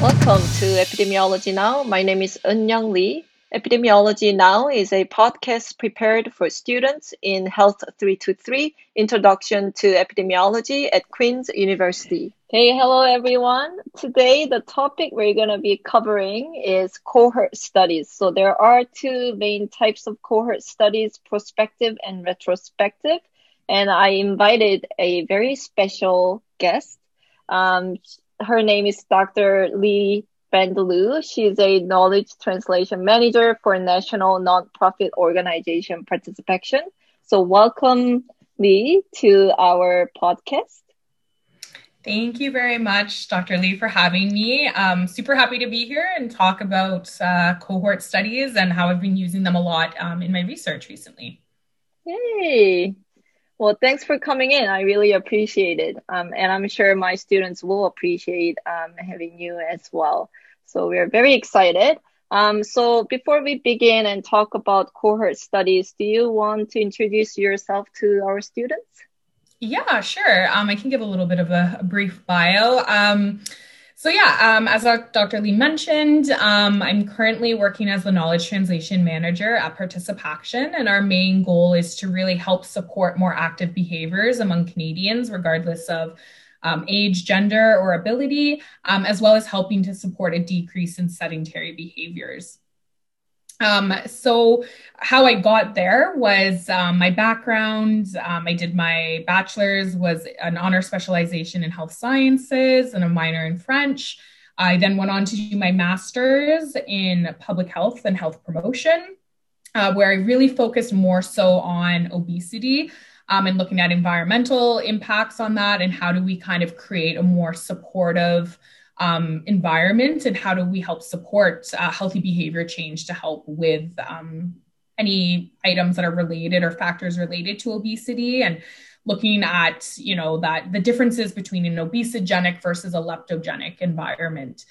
Welcome to Epidemiology Now. My name is Eun Lee. Epidemiology Now is a podcast prepared for students in Health 323 Introduction to Epidemiology at Queen's University. Hey, hello everyone. Today, the topic we're going to be covering is cohort studies. So, there are two main types of cohort studies prospective and retrospective. And I invited a very special guest. Um, her name is Dr. Leigh Vanderloo. She's a knowledge translation manager for national nonprofit organization ParticipACTION. So welcome Leigh to our podcast. Thank you very much, Dr. Lee, for having me. I'm super happy to be here and talk about uh, cohort studies and how I've been using them a lot um, in my research recently. Yay! Well, thanks for coming in. I really appreciate it. Um, and I'm sure my students will appreciate um, having you as well. So we're very excited. Um, so before we begin and talk about cohort studies, do you want to introduce yourself to our students? Yeah, sure. Um, I can give a little bit of a, a brief bio. So yeah, um, as Dr. Lee mentioned, um, I'm currently working as the knowledge translation manager at Participaction, and our main goal is to really help support more active behaviors among Canadians, regardless of um, age, gender, or ability, um, as well as helping to support a decrease in sedentary behaviors. Um, so how I got there was um, my background. Um, I did my bachelor's was an honor specialization in health sciences and a minor in French. I then went on to do my master's in public health and health promotion, uh, where I really focused more so on obesity um, and looking at environmental impacts on that and how do we kind of create a more supportive um, environment and how do we help support uh, healthy behavior change to help with um, any items that are related or factors related to obesity and looking at you know that the differences between an obesogenic versus a leptogenic environment.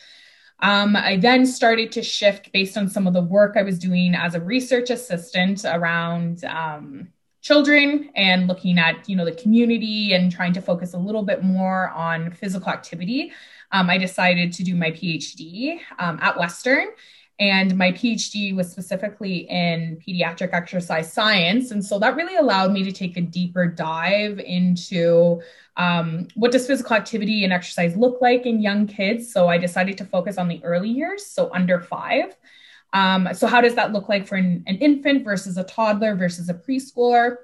Um, i then started to shift based on some of the work i was doing as a research assistant around um, children and looking at you know the community and trying to focus a little bit more on physical activity um, I decided to do my PhD um, at Western. And my PhD was specifically in pediatric exercise science. And so that really allowed me to take a deeper dive into um, what does physical activity and exercise look like in young kids. So I decided to focus on the early years, so under five. Um, so how does that look like for an, an infant versus a toddler versus a preschooler?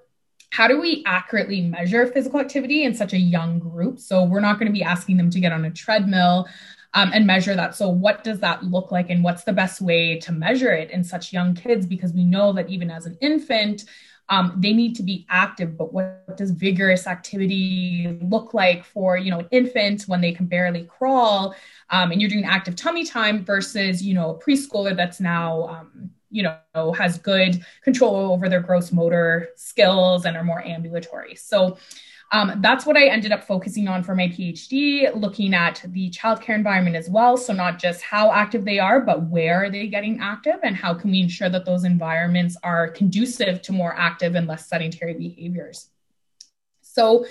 How do we accurately measure physical activity in such a young group? So we're not going to be asking them to get on a treadmill um, and measure that. So what does that look like, and what's the best way to measure it in such young kids? Because we know that even as an infant, um, they need to be active. But what does vigorous activity look like for you know an infant when they can barely crawl, um, and you're doing active tummy time versus you know a preschooler that's now um, you know has good control over their gross motor skills and are more ambulatory so um, that's what I ended up focusing on for my PhD, looking at the childcare environment as well. So, not just how active they are, but where are they getting active and how can we ensure that those environments are conducive to more active and less sedentary behaviors. So,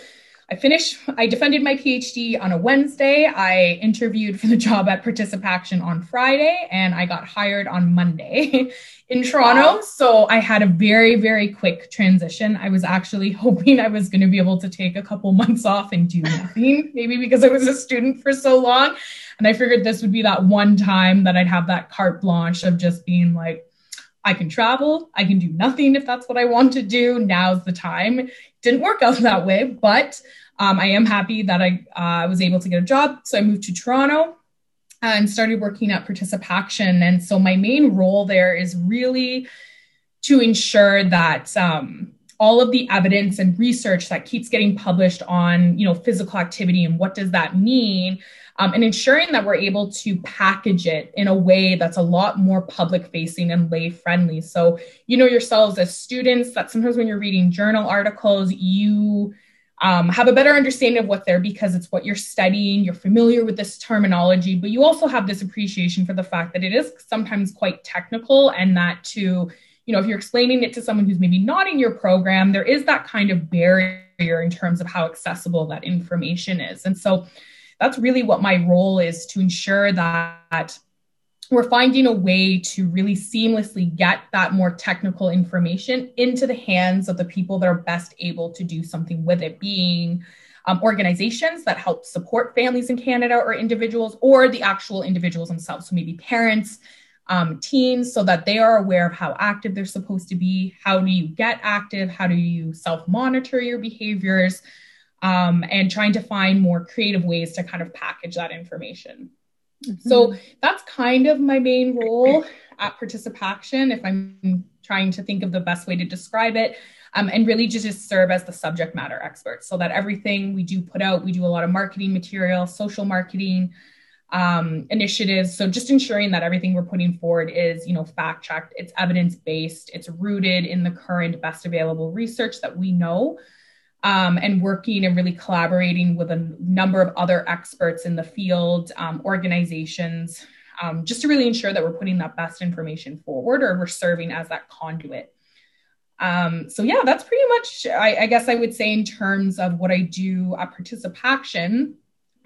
I finished, I defended my PhD on a Wednesday. I interviewed for the job at Participaction on Friday, and I got hired on Monday in Toronto. Wow. So I had a very, very quick transition. I was actually hoping I was going to be able to take a couple months off and do nothing, maybe because I was a student for so long. And I figured this would be that one time that I'd have that carte blanche of just being like, I can travel, I can do nothing if that's what I want to do. Now's the time didn't work out that way, but um, I am happy that I uh, was able to get a job. So I moved to Toronto and started working at Participaction. And so my main role there is really to ensure that um, all of the evidence and research that keeps getting published on, you know, physical activity and what does that mean, um, and ensuring that we're able to package it in a way that's a lot more public facing and lay friendly. So, you know, yourselves as students, that sometimes when you're reading journal articles, you um, have a better understanding of what they're because it's what you're studying, you're familiar with this terminology, but you also have this appreciation for the fact that it is sometimes quite technical and that to, you know, if you're explaining it to someone who's maybe not in your program, there is that kind of barrier in terms of how accessible that information is. And so that's really what my role is to ensure that we're finding a way to really seamlessly get that more technical information into the hands of the people that are best able to do something with it, being um, organizations that help support families in Canada or individuals, or the actual individuals themselves. So maybe parents, um, teens, so that they are aware of how active they're supposed to be. How do you get active? How do you self monitor your behaviors? Um, and trying to find more creative ways to kind of package that information. Mm-hmm. So that's kind of my main role at Participaction, if I'm trying to think of the best way to describe it. Um, and really just, just serve as the subject matter expert so that everything we do put out, we do a lot of marketing material, social marketing um, initiatives. So just ensuring that everything we're putting forward is, you know, fact checked, it's evidence based, it's rooted in the current best available research that we know um, and working and really collaborating with a number of other experts in the field, um, organizations, um, just to really ensure that we're putting that best information forward or we're serving as that conduit. Um, so yeah, that's pretty much, I, I, guess I would say in terms of what I do at Participaction.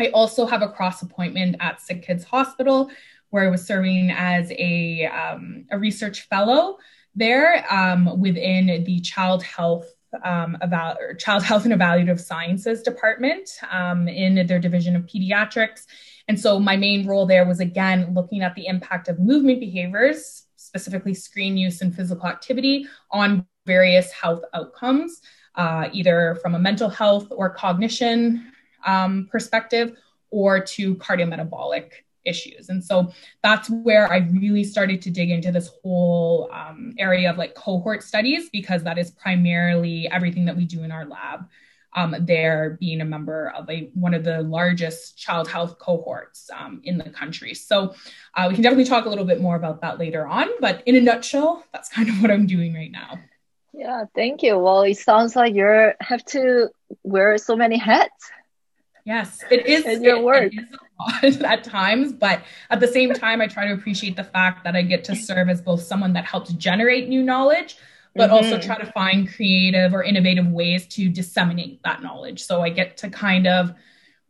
I also have a cross appointment at Sick Kids Hospital where I was serving as a, um, a research fellow there um, within the child health um, about child health and evaluative sciences department um, in their division of pediatrics. And so my main role there was again looking at the impact of movement behaviors, specifically screen use and physical activity, on various health outcomes, uh, either from a mental health or cognition um, perspective or to cardiometabolic issues. And so that's where I really started to dig into this whole um, area of like cohort studies because that is primarily everything that we do in our lab. Um, there being a member of a one of the largest child health cohorts um, in the country. So uh, we can definitely talk a little bit more about that later on. But in a nutshell, that's kind of what I'm doing right now. Yeah, thank you. Well, it sounds like you have to wear so many hats. Yes, it is. In your work. It is at times, but at the same time, I try to appreciate the fact that I get to serve as both someone that helps generate new knowledge, but mm-hmm. also try to find creative or innovative ways to disseminate that knowledge. So I get to kind of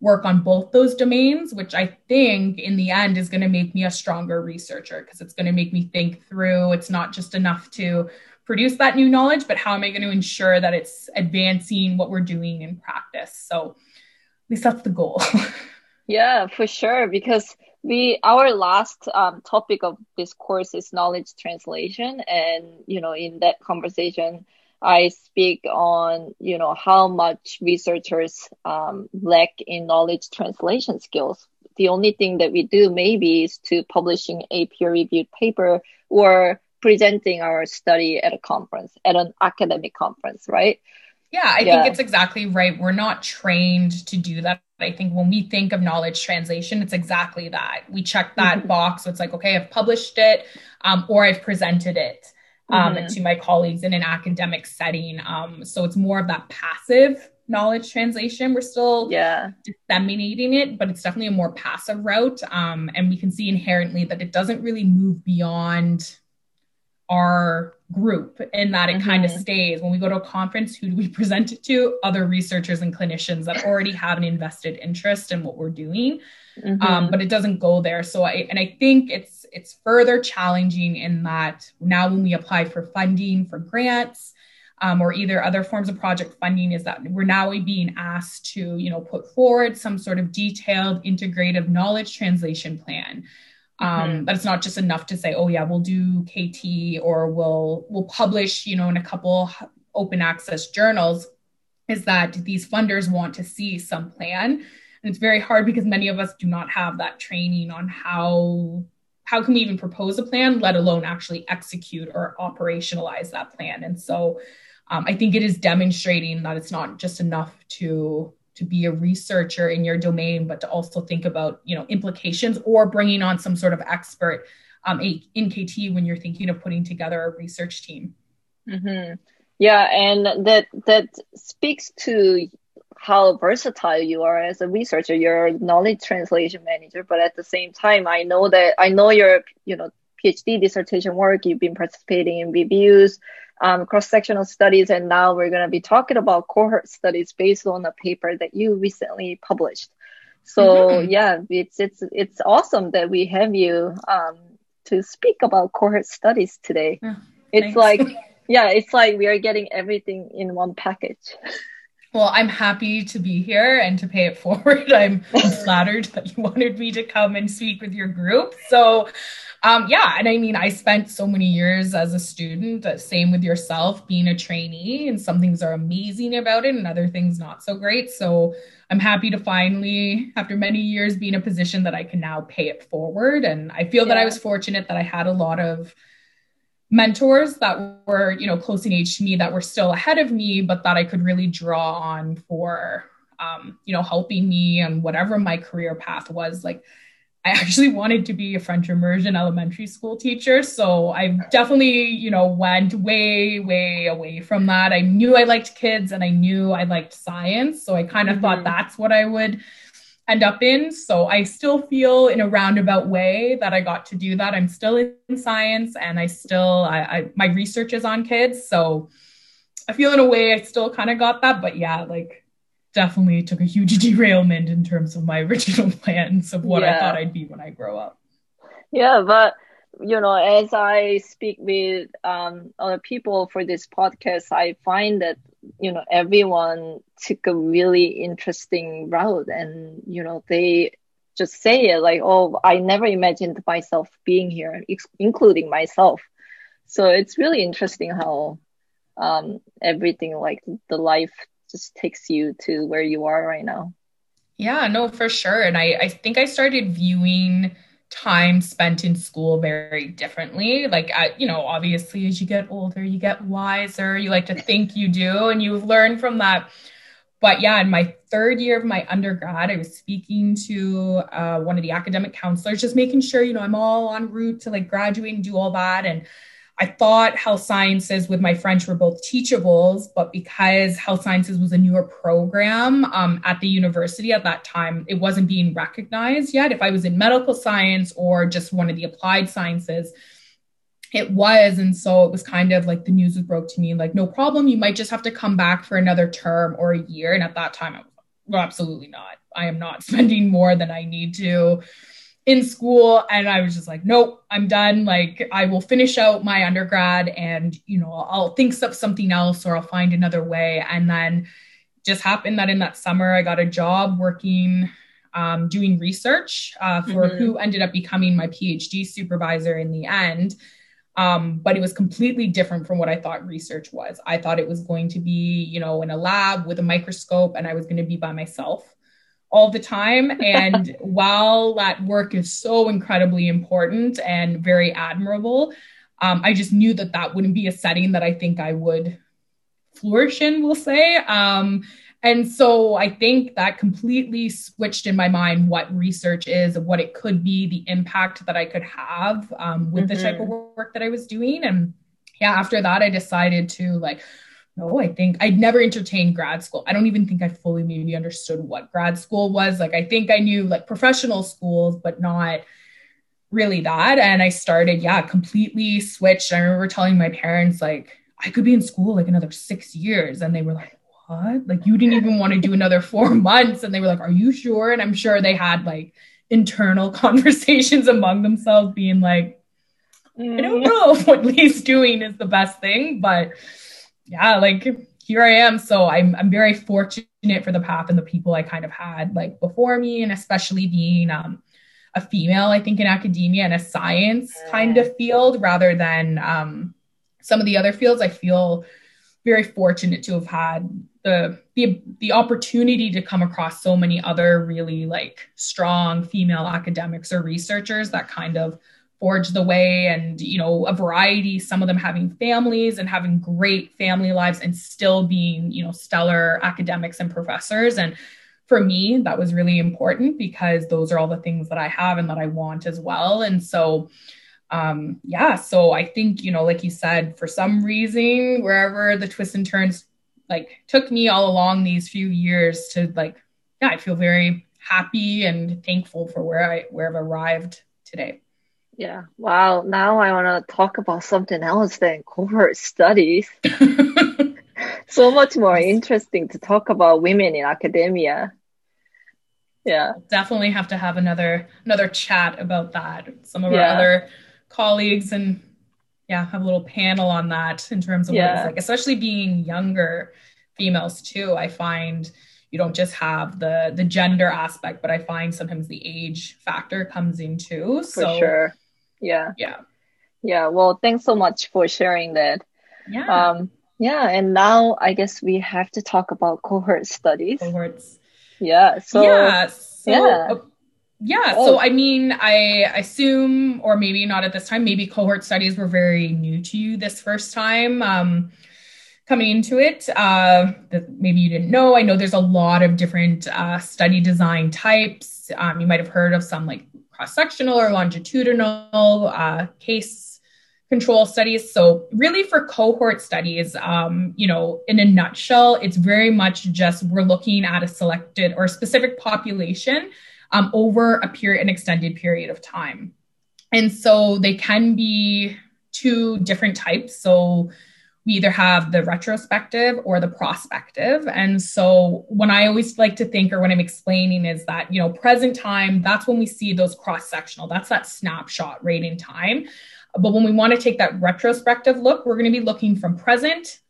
work on both those domains, which I think in the end is going to make me a stronger researcher because it's going to make me think through. It's not just enough to produce that new knowledge, but how am I going to ensure that it's advancing what we're doing in practice? So at least that's the goal. yeah, for sure. Because we our last um, topic of this course is knowledge translation, and you know, in that conversation, I speak on you know how much researchers um, lack in knowledge translation skills. The only thing that we do maybe is to publishing a peer-reviewed paper or presenting our study at a conference, at an academic conference, right? Yeah, I yeah. think it's exactly right. We're not trained to do that. I think when we think of knowledge translation, it's exactly that. We check that mm-hmm. box. So it's like, okay, I've published it um, or I've presented it um, mm-hmm. to my colleagues in an academic setting. Um, so it's more of that passive knowledge translation. We're still yeah. disseminating it, but it's definitely a more passive route. Um, and we can see inherently that it doesn't really move beyond our group in that it mm-hmm. kind of stays. When we go to a conference who do we present it to? Other researchers and clinicians that already have an invested interest in what we're doing. Mm-hmm. um, but it doesn't go there. So i and i think it's it's further challenging in that now when we apply for funding for grants um, or either other forms of project funding is that we're now being asked to you know put forward some sort of detailed integrative knowledge translation plan um, mm-hmm. but it's not just enough to say oh yeah we'll do kt or we'll we'll publish you know in a couple open access journals is that these funders want to see some plan and it's very hard because many of us do not have that training on how how can we even propose a plan let alone actually execute or operationalize that plan and so um, i think it is demonstrating that it's not just enough to to be a researcher in your domain, but to also think about you know implications or bringing on some sort of expert um, in KT when you're thinking of putting together a research team. Mm-hmm. Yeah, and that that speaks to how versatile you are as a researcher. You're a knowledge translation manager, but at the same time, I know that I know your you know PhD dissertation work. You've been participating in reviews um, cross-sectional studies, and now we're going to be talking about cohort studies based on a paper that you recently published. So mm-hmm. yeah, it's it's it's awesome that we have you um, to speak about cohort studies today. Oh, it's like yeah, it's like we are getting everything in one package. Well, I'm happy to be here and to pay it forward. I'm flattered that you wanted me to come and speak with your group. So, um, yeah, and I mean, I spent so many years as a student, uh, same with yourself, being a trainee, and some things are amazing about it and other things not so great. So, I'm happy to finally, after many years, be in a position that I can now pay it forward. And I feel yeah. that I was fortunate that I had a lot of mentors that were you know close in age to me that were still ahead of me but that i could really draw on for um, you know helping me and whatever my career path was. Like i actually wanted to be a french immersion elementary school teacher. So i definitely you know went way way away from that. I knew i liked kids and i knew i liked science. So i kind of mm-hmm. thought that's what i would end up in. So I still feel in a roundabout way that I got to do that. I'm still in science and I still I, I my research is on kids. So I feel in a way I still kind of got that. But yeah, like definitely took a huge derailment in terms of my original plans of what yeah. I thought I'd be when I grow up. Yeah, but you know, as I speak with um, other people for this podcast, I find that you know everyone took a really interesting route, and you know they just say it like, "Oh, I never imagined myself being here, including myself." So it's really interesting how um, everything, like the life, just takes you to where you are right now. Yeah, no, for sure. And I, I think I started viewing time spent in school very differently. Like, I, you know, obviously, as you get older, you get wiser. You like to think you do, and you've learned from that. But yeah, in my third year of my undergrad, I was speaking to uh, one of the academic counselors, just making sure, you know, I'm all on route to like graduate and do all that. And I thought health sciences with my French were both teachables, but because health sciences was a newer program um, at the university at that time, it wasn't being recognized yet. If I was in medical science or just one of the applied sciences, it was. And so it was kind of like the news was broke to me like, no problem, you might just have to come back for another term or a year. And at that time, I was like, well, absolutely not. I am not spending more than I need to in school and I was just like, nope, I'm done. Like I will finish out my undergrad and you know, I'll think of something else or I'll find another way. And then just happened that in that summer I got a job working um, doing research uh, for mm-hmm. who ended up becoming my PhD supervisor in the end. Um, but it was completely different from what I thought research was. I thought it was going to be, you know, in a lab with a microscope and I was going to be by myself all the time. And while that work is so incredibly important and very admirable, um, I just knew that that wouldn't be a setting that I think I would flourish in, we'll say. Um, and so I think that completely switched in my mind what research is, what it could be, the impact that I could have um, with mm-hmm. the type of mm-hmm. work that I was doing. And yeah, after that, I decided to like, no, I think I'd never entertained grad school. I don't even think I fully maybe understood what grad school was. Like, I think I knew like professional schools, but not really that. And I started, yeah, completely switched. I remember telling my parents, like, I could be in school like another six years. And they were like, what? Like, you didn't even want to do another four months. And they were like, are you sure? And I'm sure they had like internal conversations among themselves, being like, I don't mm. know if what Leigh's doing is the best thing, but yeah, like here I am. So I'm I'm very fortunate for the path and the people I kind of had like before me, and especially being um, a female, I think in academia and a science kind of field rather than um, some of the other fields. I feel very fortunate to have had the the the opportunity to come across so many other really like strong female academics or researchers that kind of forge the way and you know a variety some of them having families and having great family lives and still being you know stellar academics and professors. And for me that was really important because those are all the things that i have and that i want as well. And so um yeah so i think you know like you said for some reason wherever the twists and turns like took me all along these few years to like yeah i feel very happy and thankful for where i where i've arrived today yeah. Wow. Now I want to talk about something else than cohort studies. so much more interesting to talk about women in academia. yeah. definitely have to have another another chat about that. Some of yeah. our other colleagues and yeah, have a little panel on that in terms of yeah. what it's like, especially being younger females too. I find you don't just have the the gender aspect, but I find sometimes the age factor comes in too. For so, sure. Yeah. Yeah. Yeah. Well, thanks so much for sharing that. Yeah. Um, yeah. And now I guess we have to talk about cohort studies. Cohorts. Yeah. So, yeah. So, yeah. Uh, yeah. Oh. So, I mean, I assume, or maybe not at this time, maybe cohort studies were very new to you this first time. Um, coming into it uh, that maybe you didn't know. I know there's a lot of different uh, study design types. Um, you might have heard of some like cross sectional or longitudinal uh, case control studies. So, really, for cohort studies, um, you know, in a nutshell, it's very much just we're looking at a selected or specific population um, over a period, an extended period of time. And so they can be two different types. So we either have the retrospective or the prospective. And so when I always like to think or when I'm explaining is that, you know, present time, that's when we see those cross sectional, that's that snapshot right in time. But when we want to take that retrospective look, we're going to be looking from present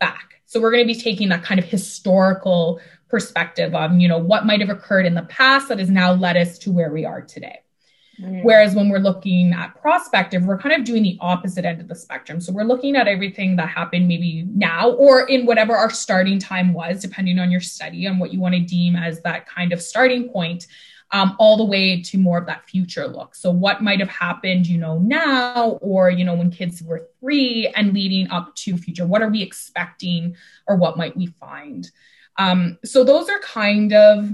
back. So we're going to be taking that kind of historical perspective on, you know, what might have occurred in the past that has now led us to where we are today. Mm. Whereas when we're looking at prospective, we're kind of doing the opposite end of the spectrum. So we're looking at everything that happened maybe now or in whatever our starting time was, depending on your study and what you want to deem as that kind of starting point, um, all the way to more of that future look. So what might have happened, you know, now or, you know, when kids were three and leading up to future, what are we expecting or what might we find? Um, so those are kind of,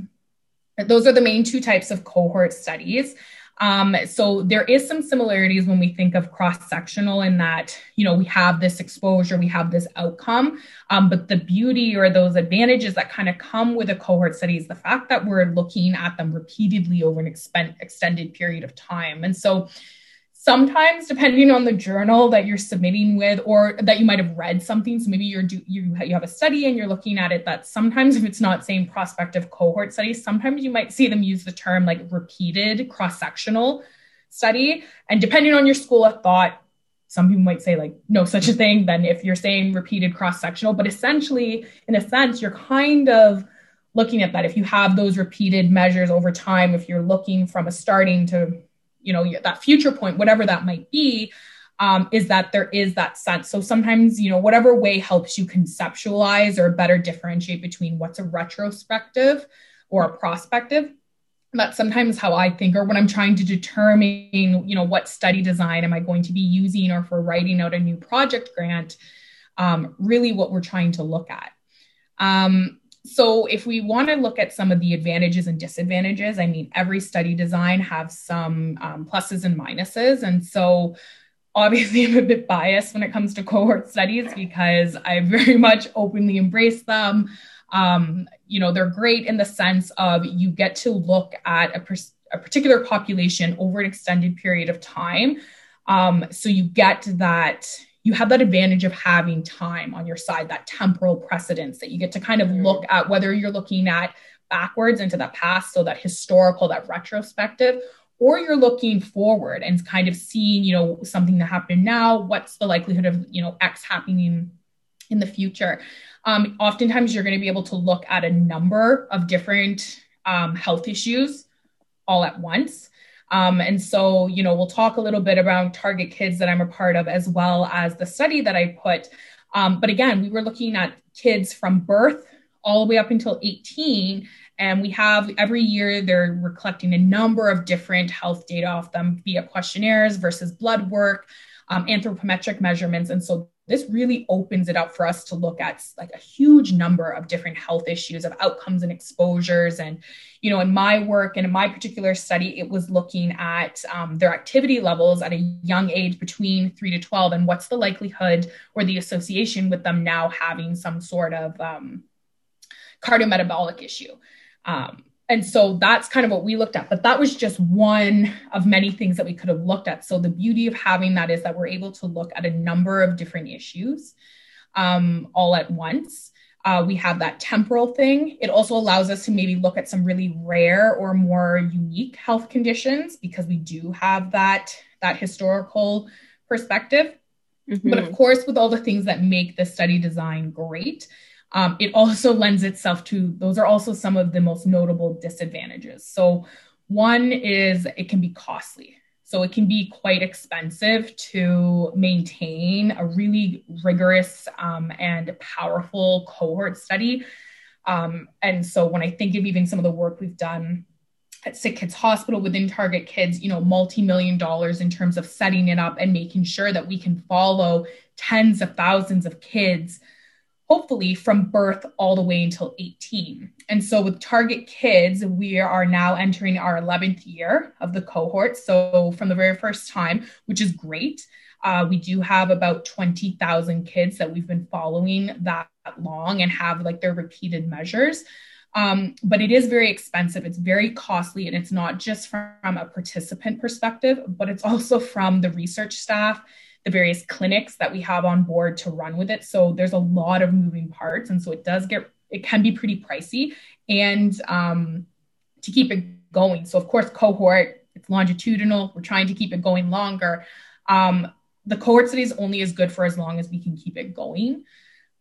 those are the main two types of cohort studies. Um, so there is some similarities when we think of cross-sectional in that, you know, we have this exposure, we have this outcome, um, but the beauty or those advantages that kind of come with a cohort study is the fact that we're looking at them repeatedly over an extended period of time. And so sometimes depending on the journal that you're submitting with or that you might have read something. So maybe you're do, you, you have a study and you're looking at it that sometimes if it's not saying prospective cohort study sometimes you might see them use the term like repeated cross-sectional study. And depending on your school of thought some people might say like no such a thing then if you're saying repeated cross-sectional. But essentially in a sense you're kind of looking at that. If you have those repeated measures over time if you're looking from a starting to you know that future point whatever that might be um, is that there is that sense. So sometimes you know whatever way helps you conceptualize or better differentiate between what's a retrospective or a prospective that's sometimes how i think or when i'm trying to determine you know what study design am i going to be using or for writing out a new project grant um, really what we're trying to look at. Um, so if we want to look at some of the advantages and disadvantages, I mean, every study design has some um, pluses and minuses. And so obviously I'm a bit biased when it comes to cohort studies because I very much openly embrace them. Um, you know, they're great in the sense of you get to look at a, a particular population over an extended period of time. Um, so you get that you have that advantage of having time on your side, that temporal precedence that you get to kind of look at whether you're looking at backwards into the past, so that historical, that retrospective, or you're looking forward and kind of seeing, you know, something that happened now, what's the likelihood of, you know, X happening in the future. Um, oftentimes, you're going to be able to look at a number of different um, health issues all at once. Um, and so, you know, we'll talk a little bit about Target Kids that I'm a part of, as well as the study that I put. Um, but again, we were looking at kids from birth all the way up until 18. And we have every year they're we're collecting a number of different health data off them via questionnaires versus blood work, um, anthropometric measurements. And so this really opens it up for us to look at like a huge number of different health issues of outcomes and exposures. And you know in my work and in my particular study it was looking at um, their activity levels at a young age between 3 to 12 and what's the likelihood or the association with them now having some sort of um, cardiometabolic issue. Um, and so that's kind of what we looked at but that was just one of many things that we could have looked at so the beauty of having that is that we're able to look at a number of different issues um, all at once Uh, we have that temporal thing. It also allows us to maybe look at some really rare or more unique health conditions because we do have that that historical perspective. Mm-hmm. But of course, with all the things that make the study design great, um, it also lends itself to those are also some of the most notable disadvantages. So, one is it can be costly. So, it can be quite expensive to maintain a really rigorous um, and powerful cohort study. Um, and so, when I think of even some of the work we've done at Sick Kids Hospital within Target Kids, you know, multi-million dollars in terms of setting it up and making sure that we can follow tens of thousands of kids, hopefully from birth all the way until 18. And so with Target Kids, we are now entering our 11th year of the cohort. So from the very first time, which is great. Uh, we do have about 20,000 kids that we've been following that long and have like their repeated measures. Um, but it is very expensive. It's very costly, and it's not just from a participant perspective, but it's also from the research staff, the various clinics that we have on board to run with it. So there's a lot of moving parts, and so it does get it can be pretty pricey, and um, to keep it going. So of course, cohort it's longitudinal. We're trying to keep it going longer. Um, the cohort study is only as good for as long as we can keep it going.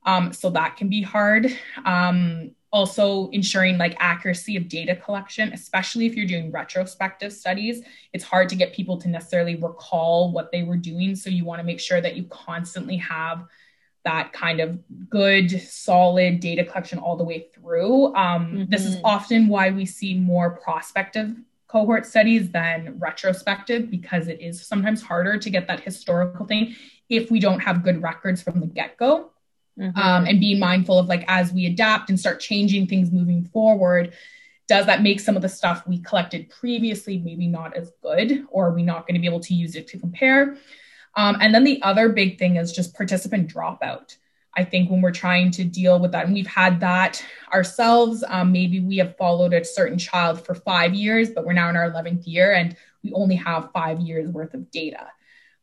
Um, so that can be hard. Um, also ensuring like accuracy of data collection especially if you're doing retrospective studies it's hard to get people to necessarily recall what they were doing so you want to make sure that you constantly have that kind of good solid data collection all the way through um, mm-hmm. this is mm-hmm. often why we see more prospective cohort studies than retrospective because it is sometimes harder to get that historical thing if we don't have good records from the get-go mm-hmm. um, and being mindful of like as we adapt and start changing things moving forward does that make some of the stuff we collected previously maybe not as good or are we not going to be able to use it to compare? Um, and then the other big thing is just participant dropout. I think when we're trying to deal with that and we've had that ourselves um, maybe we have followed a certain child for five years but we're now in our 11th year and we only have five years worth of data.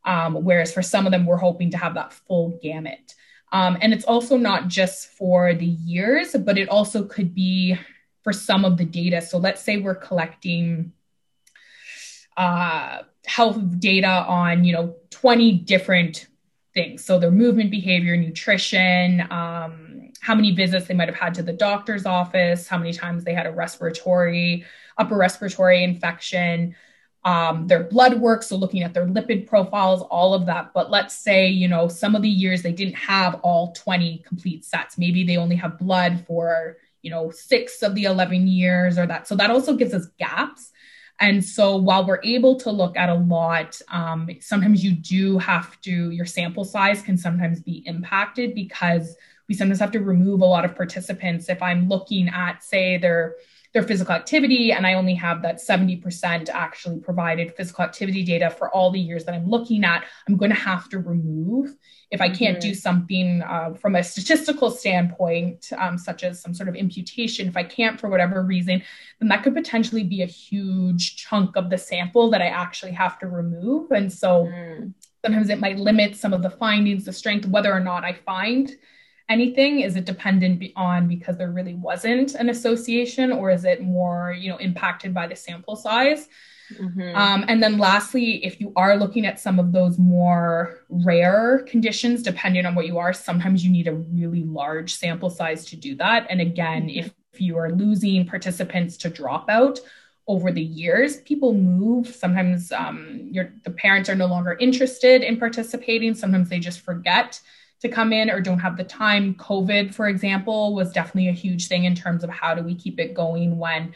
Um, whereas for some of them we're hoping to have that full gamut um, and it's also not just for the years, but it also could be for some of the data. So let's say we're collecting uh, health data on, you know, 20 different things. So their movement behavior, nutrition, um, how many visits they might have had to the doctor's office, how many times they had a respiratory, upper respiratory infection, um, their blood work, so looking at their lipid profiles, all of that. But let's say, you know, some of the years they didn't have all 20 complete sets. Maybe they only have blood for, you know, six of the 11 years or that. So that also gives us gaps. And so while we're able to look at a lot, um, sometimes you do have to, your sample size can sometimes be impacted because we sometimes have to remove a lot of participants. If I'm looking at, say, their their physical activity, and I only have that 70% actually provided physical activity data for all the years that I'm looking at, I'm going to have to remove if I can't mm-hmm. do something uh, from a statistical standpoint, um, such as some sort of imputation. If I can't for whatever reason, then that could potentially be a huge chunk of the sample that I actually have to remove. And so mm. sometimes it might limit some of the findings, the strength, whether or not I find anything? Is it dependent on because there really wasn't an association, or is it more, you know, impacted by the sample size? Mm-hmm. Um, and then lastly, if you are looking at some of those more rare conditions, depending on what you are, sometimes you need a really large sample size to do that. And again, mm-hmm. if, if you are losing participants to dropout over the years, people move. Sometimes um, the parents are no longer interested in participating. Sometimes they just forget to come in or don't have the time. COVID, for example, was definitely a huge thing in terms of how do we keep it going when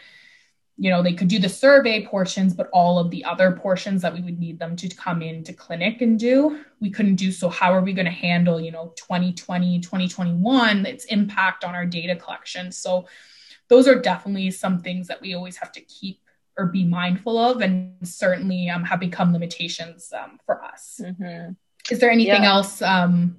you know they could do the survey portions but all of the other portions that we would need them to come into clinic and do we couldn't do so how are we going to handle you know 2020 2021 its impact on our data collection so those are definitely some things that we always have to keep or be mindful of and certainly um, have become limitations um, for us mm-hmm. is there anything yeah. else um,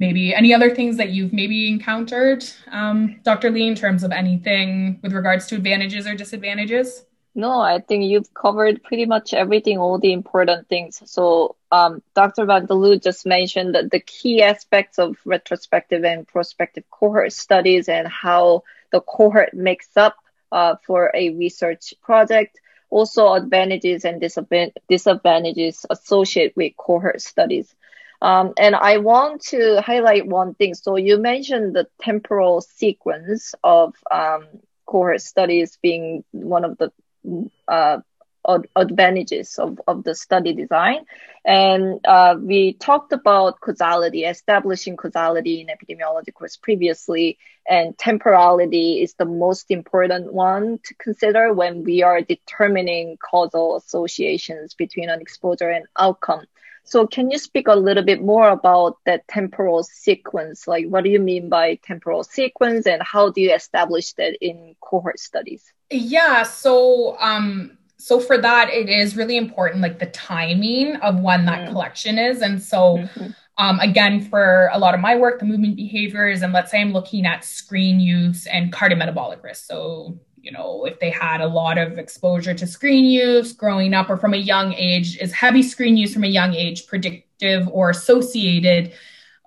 maybe any other things that you've maybe encountered, um, Dr. Lee, in terms of anything with regards to advantages or disadvantages? No, I think you've covered pretty much everything, all the important things. So, um, Dr. Vanderloo just mentioned that the key aspects of retrospective and prospective cohort studies and how the cohort makes up uh, for a research project. Also, advantages and disadvantages associated with cohort studies. Um, and I want to highlight one thing. So you mentioned the temporal sequence of um, cohort studies being one of the uh, advantages of, of the study design. And uh, we talked about causality, establishing causality in epidemiology course previously, and temporality is the most important one to consider when we are determining causal associations between an exposure and outcome. So can you speak a little bit more about that temporal sequence? Like what do you mean by temporal sequence and how do you establish that in cohort studies? Yeah, so um so for that it is really important like the timing of when that mm collection is and so mm-hmm. um, again for a lot of my work the movement behaviors and let's say i'm looking at screen use and cardiometabolic risk so you know, if they had a lot of exposure to screen use growing up or from a young age, is heavy screen use from a young age predictive or associated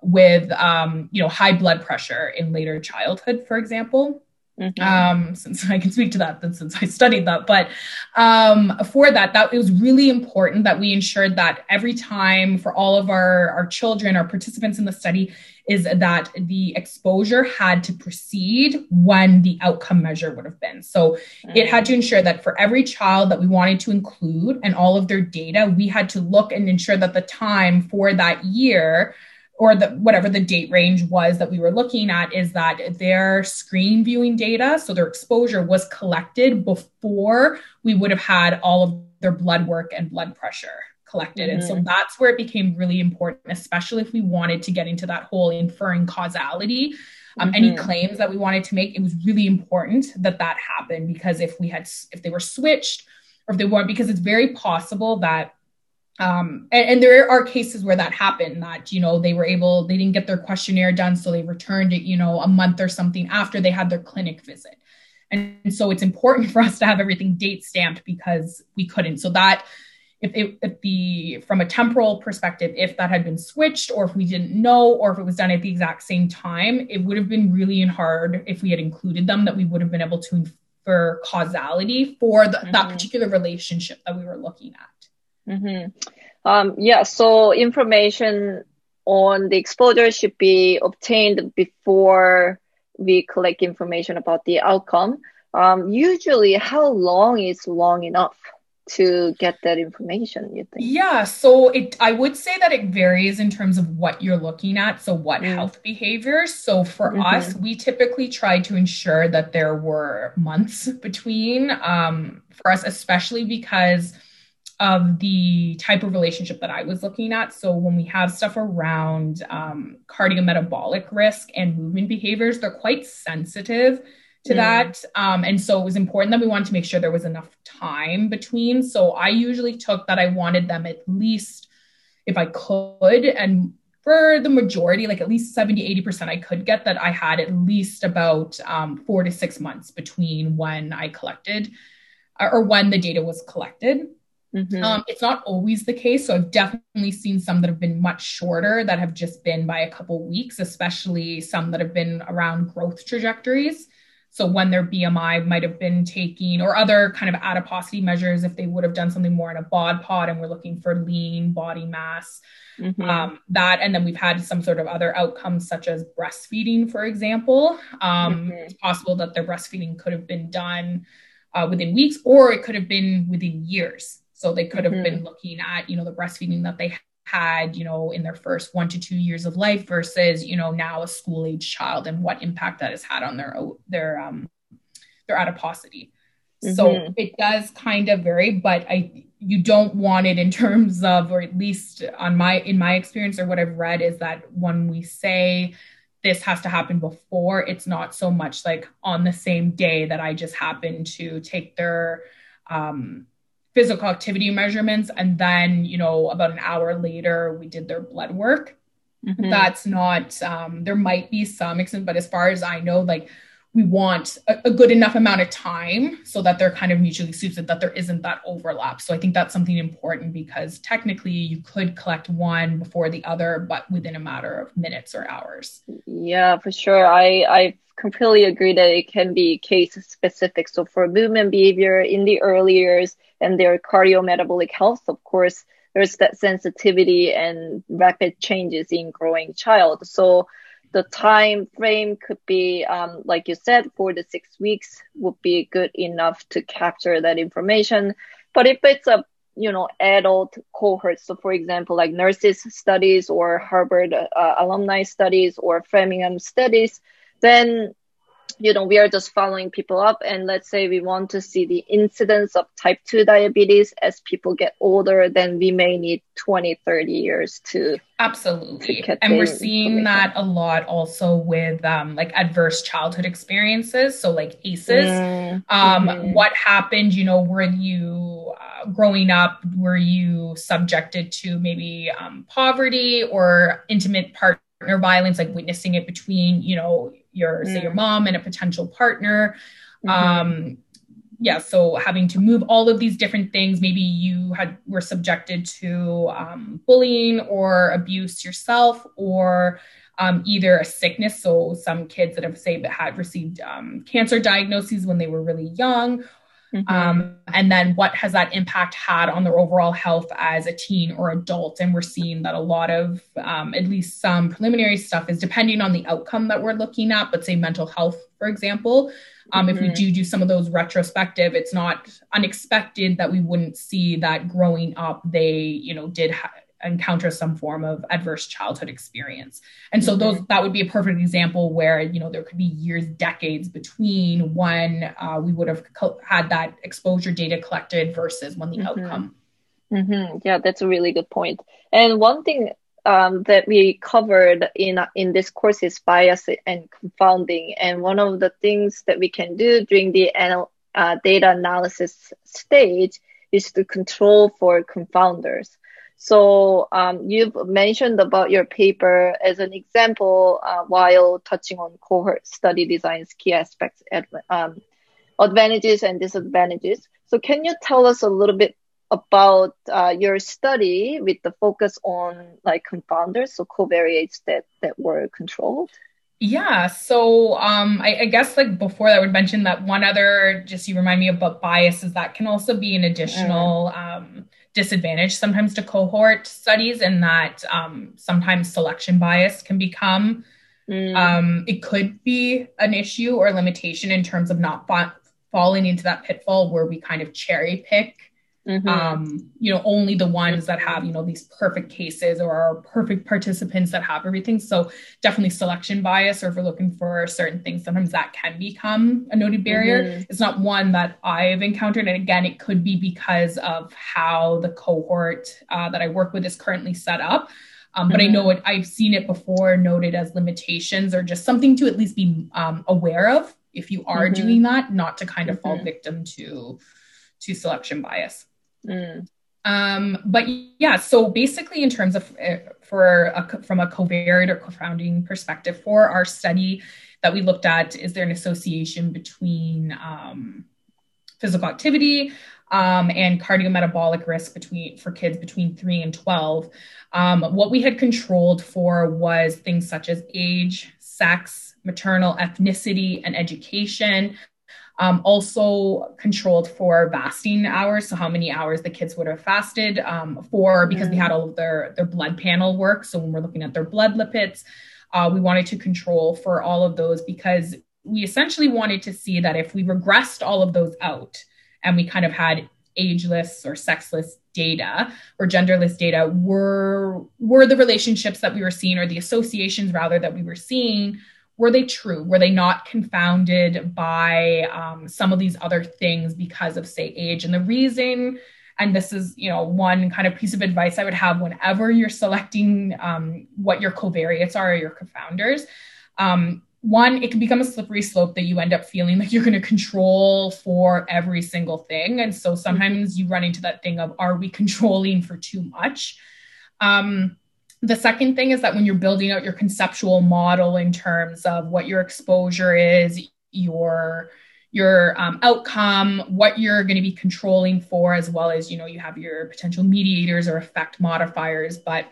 with, um, you know, high blood pressure in later childhood, for example? Mm-hmm. Um, since I can speak to that, since I studied that, but um, for that, that it was really important that we ensured that every time for all of our our children, our participants in the study, is that the exposure had to precede when the outcome measure would have been. So mm-hmm. it had to ensure that for every child that we wanted to include and all of their data, we had to look and ensure that the time for that year or the whatever the date range was that we were looking at is that their screen viewing data so their exposure was collected before we would have had all of their blood work and blood pressure collected. Mm-hmm. And so mm-hmm. that's where it became really important, especially if we wanted to get into that whole inferring causality. Um, mm-hmm. Any claims that we wanted to make, it was really important that that happened because if we had, if they were switched or if they weren't, because it's very possible that um, and, and, there are cases where that happened that you know they were able they didn't get their questionnaire done so they returned it you know a month or something after they had their clinic visit. And, and so it's important for us to have everything date stamped because we couldn't. So that if, it, if the from a temporal perspective if that had been switched or if we didn't know or if it was done at the exact same time it would have been really hard if we had included them that we would have been able to infer causality for the, mm-hmm. that particular relationship that we were looking at mm-hmm. um, yeah so information on the exposure should be obtained before we collect information about the outcome um, usually how long is long enough to get that information you think yeah so it i would say that it varies in terms of what you're looking at so what mm. health behaviors so for mm-hmm. us we typically try to ensure that there were months between um, for us especially because of the type of relationship that I was looking at. So when we have stuff around um, cardiometabolic risk and movement behaviors, they're quite sensitive to mm. that. Um, and so it was important that we wanted to make sure there was enough time between. So I usually took that I wanted them at least, if I could, and for the majority, like at least 70, 80%, I could get that I had at least about um, four to six months between when I collected or when the data was collected. Mm-hmm. Um, it's not always the case. So I've definitely seen some that have been much shorter that have just been by a couple weeks, especially some that have been around growth trajectories. So when their BMI might have been taking or other kind of adiposity measures, if they would have done something more in a bod pod and we're looking for lean body mass, mm-hmm. um, that, and then we've had some sort of other outcomes such as breastfeeding, for example. Um, mm-hmm. It's possible that their breastfeeding could have been done uh, within weeks or it could have been within years. So they could have mm-hmm. been looking at, you know, the breastfeeding that they had, you know, in their first one to two years of life versus, you know, now a school age child and what impact that has had on their their um their adiposity. Mm-hmm. So it does kind of vary, but I you don't want it in terms of, or at least on my in my experience or what I've read is that when we say this has to happen before, it's not so much like on the same day that I just happen to take their um physical activity measurements and then you know about an hour later we did their blood work mm-hmm. that's not um, there might be some extent but as far as i know like we want a, a, good enough amount of time so that they're kind of mutually suited that there isn't that overlap. So i think that's something important because technically you could collect one before the other but within a matter of minutes or hours. Yeah for sure. I i completely agree that it can be case specific. So for movement behavior in the early years and their cardiometabolic health of course there's that sensitivity and rapid changes in growing child. So the time frame could be, um, like you said, four to six weeks would be good enough to capture that information. But if it's a you know adult cohort, so for example, like nurses studies or Harvard uh, alumni studies or Framingham studies, then you know, we are just following people up. And let's say we want to see the incidence of type 2 diabetes as people get older, then we may need 20, 30 years to. Absolutely. To and we're seeing that a lot also with um, like adverse childhood experiences. So, like ACEs. Mm, um, mm-hmm. What happened, you know, were you uh, growing up, were you subjected to maybe um, poverty or intimate partner violence, like witnessing it between, you know, your say your mm. mom and a potential partner mm-hmm. um yeah so having to move all of these different things maybe you had were subjected to um, bullying or abuse yourself or um, either a sickness so some kids that have say had received um, cancer diagnoses when they were really young Mm-hmm. Um, and then what has that impact had on their overall health as a teen or adult? And we're seeing that a lot of, um, at least some preliminary stuff is depending on the outcome that we're looking at, but say mental health, for example. Um, mm-hmm. If we mm-hmm. do do some of those retrospective, it's not unexpected that we wouldn't see that growing up, they, you know, did ha- encounter some form of adverse childhood experience and so those that would be a perfect example where you know there could be years decades between when uh, we would have co- had that exposure data collected versus when the mm-hmm. outcome mm-hmm. yeah that's a really good point. point and one thing um, that we covered in in this course is bias and confounding and one of the things that we can do during the anal- uh, data analysis stage is to control for confounders so um, you've mentioned about your paper as an example uh, while touching on cohort study design's key aspects, um, advantages and disadvantages. So can you tell us a little bit about uh, your study with the focus on like confounders, so covariates that that were controlled? Yeah. So um, I, I, guess like before I would mention that one other, just you remind me about biases that can also be an additional mm. um, disadvantage sometimes to cohort studies and that um, sometimes selection bias can become mm. um, it could be an issue or limitation in terms of not fa- falling into that pitfall where we kind of cherry pick Mm-hmm. Um, you know, only the ones that have, you know, these perfect cases or are perfect participants that have everything. So definitely selection bias, or if we're looking for certain things, sometimes that can become a noted barrier. Mm-hmm. It's not one that I've encountered. And again, it could be because of how the cohort uh, that I work with is currently set up. Um, but mm-hmm. I know it, I've seen it before noted as limitations or just something to at least be um, aware of if you are mm-hmm. doing that, not to kind of fall mm-hmm. victim to to selection bias. Mm. Um, but yeah, so basically, in terms of uh, for a, from a covariate or confounding perspective, for our study that we looked at, is there an association between um, physical activity um, and cardiometabolic risk between for kids between three and twelve? Um, what we had controlled for was things such as age, sex, maternal ethnicity, and education. Um, also controlled for fasting hours, so how many hours the kids would have fasted um, for, because we had all of their their blood panel work. So when we're looking at their blood lipids, uh, we wanted to control for all of those because we essentially wanted to see that if we regressed all of those out and we kind of had ageless or sexless data or genderless data were were the relationships that we were seeing or the associations rather that we were seeing were they true? Were they not confounded by um, some of these other things because of, say, age? And the reason, and this is, you know, one kind of piece of advice I would have whenever you're selecting um, what your covariates are or your confounders. Um, one, it can become a slippery slope that you end up feeling like you're going to control for every single thing. And so sometimes you run into that thing of, are we controlling for too much? Um, the second thing is that when you're building out your conceptual model in terms of what your exposure is, your your um, outcome, what you're going to be controlling for, as well as you know you have your potential mediators or effect modifiers, but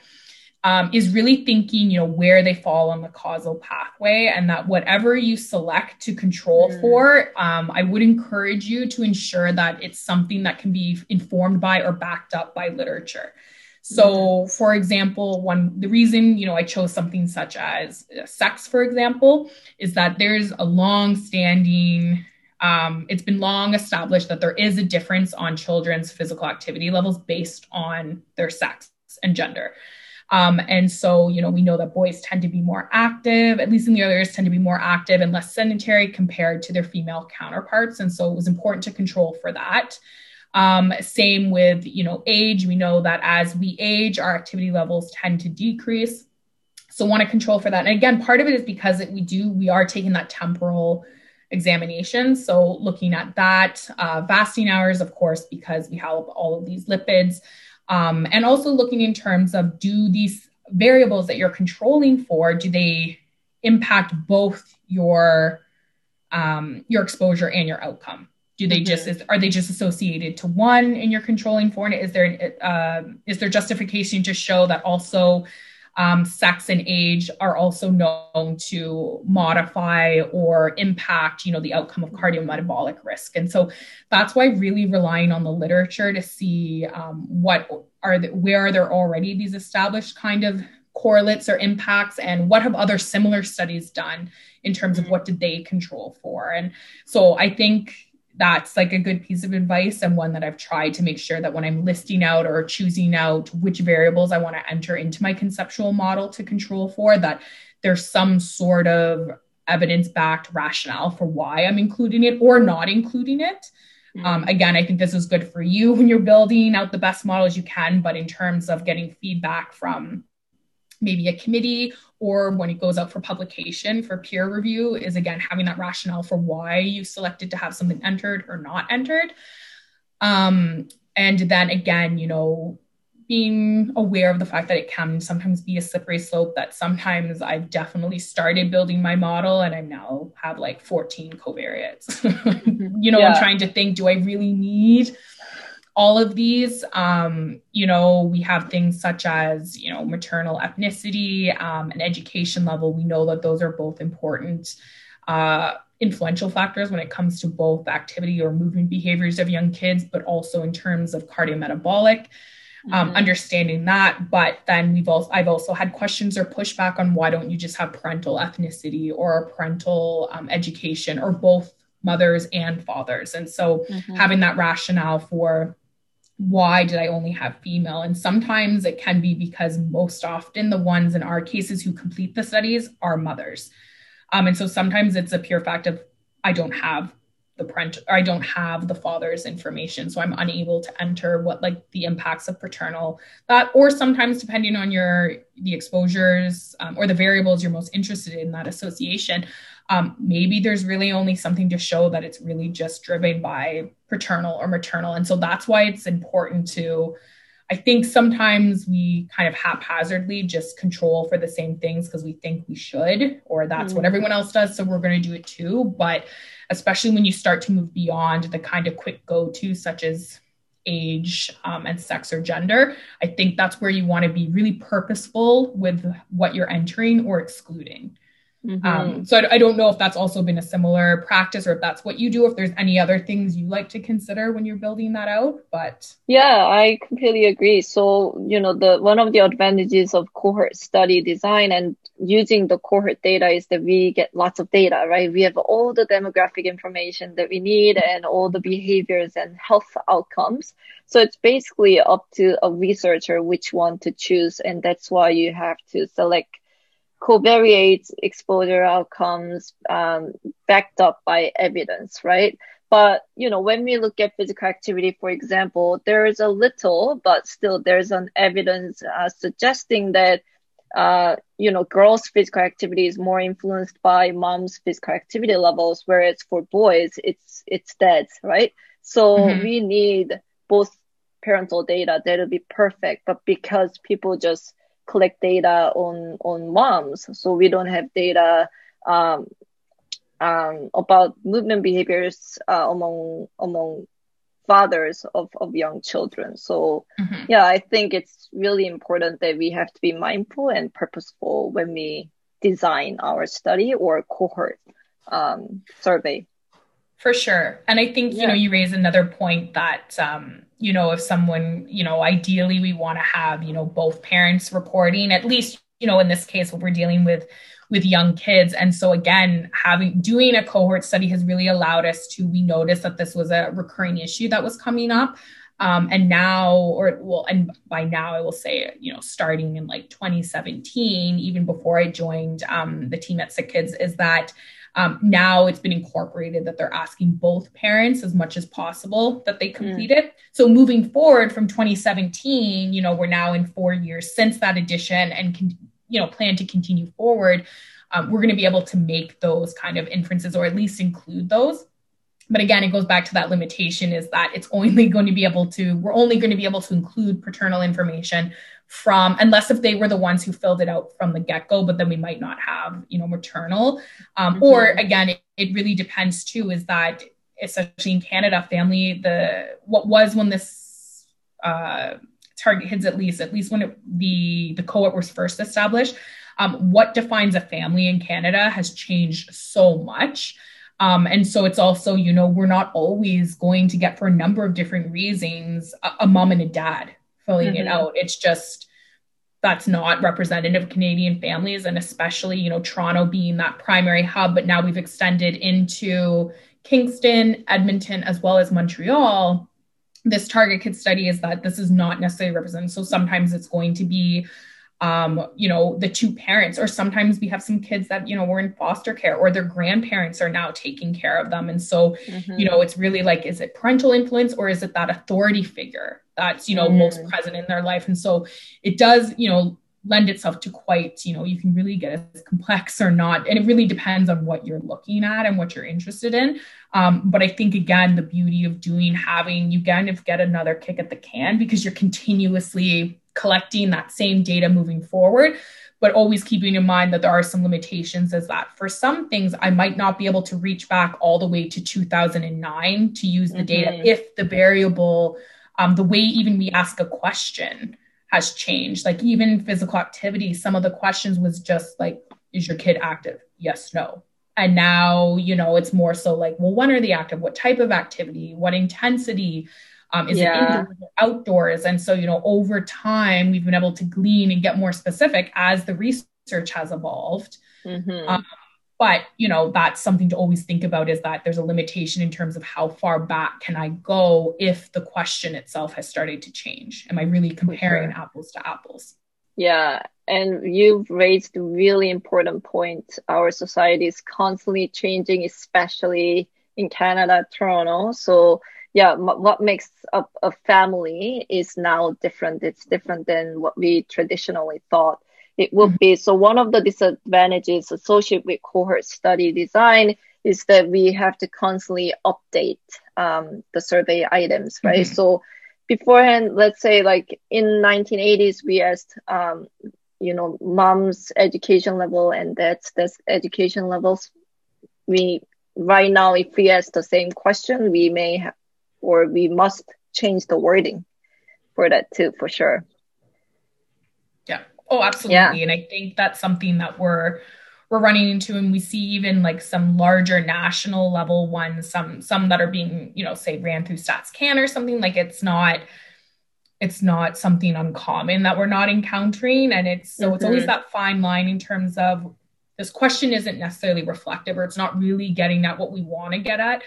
um, is really thinking you know where they fall on the causal pathway, and that whatever you select to control mm. for, um, I would encourage you to ensure that it's something that can be informed by or backed up by literature. So, mm-hmm. for example, one the reason you know I chose something such as sex, for example, is that there's a long-standing um, it's been long established that there is a difference on children's physical activity levels based on their sex and gender. Um, and so, you know, we know that boys tend to be more active, at least in the others tend to be more active and less sedentary compared to their female counterparts. And so it was important to control for that. Um, same with, you know, age. We know that as we age, our activity levels tend to decrease. So want to control for that. And again, part of it is because it, we do, we are taking that temporal examination. So looking at that, uh, fasting hours, of course, because we have all of these lipids, um, and also looking in terms of do these variables that you're controlling for, do they impact both your um, your exposure and your outcome? Do they mm-hmm. just is, are they just associated to one in your controlling for? And is there uh, is there justification to show that also um, sex and age are also known to modify or impact, you know, the outcome of cardiometabolic risk. And so that's why really relying on the literature to see um, what are the, where are there already these established kind of correlates or impacts and what have other similar studies done in terms of what did they control for and so i think that's like a good piece of advice and one that I've tried to make sure that when I'm listing out or choosing out which variables I want to enter into my conceptual model to control for, that there's some sort of evidence backed rationale for why I'm including it or not including it. Mm-hmm. Um, again, I think this is good for you when you're building out the best models you can, but in terms of getting feedback from maybe a committee or when it goes out for publication for peer review is again having that rationale for why you selected to have something entered or not entered um, and then again you know being aware of the fact that it can sometimes be a slippery slope that sometimes i've definitely started building my model and i now have like 14 covariates you know yeah. i'm trying to think do i really need all of these um, you know we have things such as you know maternal ethnicity um, and education level we know that those are both important uh, influential factors when it comes to both activity or movement behaviors of young kids but also in terms of cardiometabolic um, mm-hmm. understanding that but then we've also i've also had questions or pushback on why don't you just have parental ethnicity or parental um, education or both mothers and fathers and so mm-hmm. having that rationale for why did I only have female? And sometimes it can be because most often the ones in our cases who complete the studies are mothers. Um, and so sometimes it's a pure fact of I don't have the parent or I don't have the father's information. So I'm unable to enter what like the impacts of paternal that, or sometimes depending on your the exposures um, or the variables you're most interested in that association, um, maybe there's really only something to show that it's really just driven by paternal or maternal. And so that's why it's important to, I think sometimes we kind of haphazardly just control for the same things because we think we should, or that's mm. what everyone else does. So we're going to do it too. But especially when you start to move beyond the kind of quick go to, such as age um, and sex or gender, I think that's where you want to be really purposeful with what you're entering or excluding. Mm-hmm. Um, so I, I, don't know if that's also been a similar practice or if that's what you do, if there's any other things you like to consider when you're building that out. But yeah, I completely agree. So, you know, the one of the advantages of cohort study design and using the cohort data is that we get lots of data, right? We have all the demographic information that we need and all the behaviors and health outcomes. So it's basically up to a researcher which one to choose. And that's why you have to select covariates exposure outcomes um, backed up by evidence, right? But you know, when we look at physical activity, for example, there is a little, but still there's an evidence uh, suggesting that uh, you know, girls' physical activity is more influenced by mom's physical activity levels, whereas for boys, it's it's dead, right? So mm-hmm. we need both parental data that'll be perfect, but because people just collect data on on moms, so we don't have data um, um, about movement behaviors uh, among among fathers of, of young children. So mm-hmm. yeah, I think it's really important that we have to be mindful and purposeful when we design our study or cohort um, survey. For sure. And I think, yeah. you know, you raise another point that, um, you know, if someone, you know, ideally we want to have, you know, both parents reporting, at least, you know, in this case, what we're dealing with with young kids. And so again, having doing a cohort study has really allowed us to we noticed that this was a recurring issue that was coming up. Um, and now, or well, and by now, I will say, you know, starting in like 2017, even before I joined um, the team at Sick Kids, is that um, now it's been incorporated that they're asking both parents as much as possible that they complete mm. it. So moving forward from 2017, you know, we're now in four years since that addition and can, you know, plan to continue forward. Um, we're going to be able to make those kind of inferences or at least include those but again it goes back to that limitation is that it's only going to be able to we're only going to be able to include paternal information from unless if they were the ones who filled it out from the get-go but then we might not have you know maternal um, mm-hmm. or again it, it really depends too is that especially in canada family the what was when this uh, TARGet Kids at least at least when it, the the cohort was first established um, what defines a family in canada has changed so much um, and so it's also, you know, we're not always going to get for a number of different reasons a, a mom and a dad filling mm-hmm. it out. It's just that's not representative of Canadian families, and especially, you know, Toronto being that primary hub, but now we've extended into Kingston, Edmonton, as well as Montreal. This TARGet Kid study is that this is not necessarily represented. So sometimes it's going to be um, you know, the two parents, or sometimes we have some kids that, you know, were in foster care or their grandparents are now taking care of them. And so, mm-hmm. you know, it's really like, is it parental influence or is it that authority figure that's, you know, mm-hmm. most present in their life? And so it does, you know, lend itself to quite, you know, you can really get as complex or not. And it really depends on what you're looking at and what you're interested in. Um, but I think again, the beauty of doing having you kind of get another kick at the can because you're continuously collecting that same data moving forward but always keeping in mind that there are some limitations as that. For some things i might not be able to reach back all the way to 2009 to use the mm-hmm. data if the variable um, the way even we ask a question has changed. Like even physical activity some of the questions was just like is your kid active? Yes no. And now you know it's more so like well when are they active? What type of activity? What intensity um, is yeah. it indoors or outdoors? And so, you know, over time, we've been able to glean and get more specific as the research has evolved. Mm-hmm. Um, but you know that's something to always think about is that there's a limitation in terms of how far back can i go if the question itself has started to change am i really comparing sure. apples to apples yeah and you've raised a really important point our society is constantly changing especially in canada toronto so yeah what makes a, a family is now different it's different than what we traditionally thought it would mm-hmm. be so one of the disadvantages associated with cohort study design is that we have to constantly update um, the survey items right mm-hmm. so beforehand let's say like in 1980s we asked um, you know mom's education level and dad's, dad's education levels we right now if we ask the same question we may have or we must change the wording for that too, for sure. Yeah. Oh, absolutely. Yeah. And I think that's something that we're we're running into and we see even like some larger national level ones some some that are being you know say ran through stats can or something like it's not it's not something uncommon that we're not encountering and it's so mm-hmm. it's always mm-hmm. that fine line in terms of this question isn't necessarily reflective or it's not really getting at what we want to get at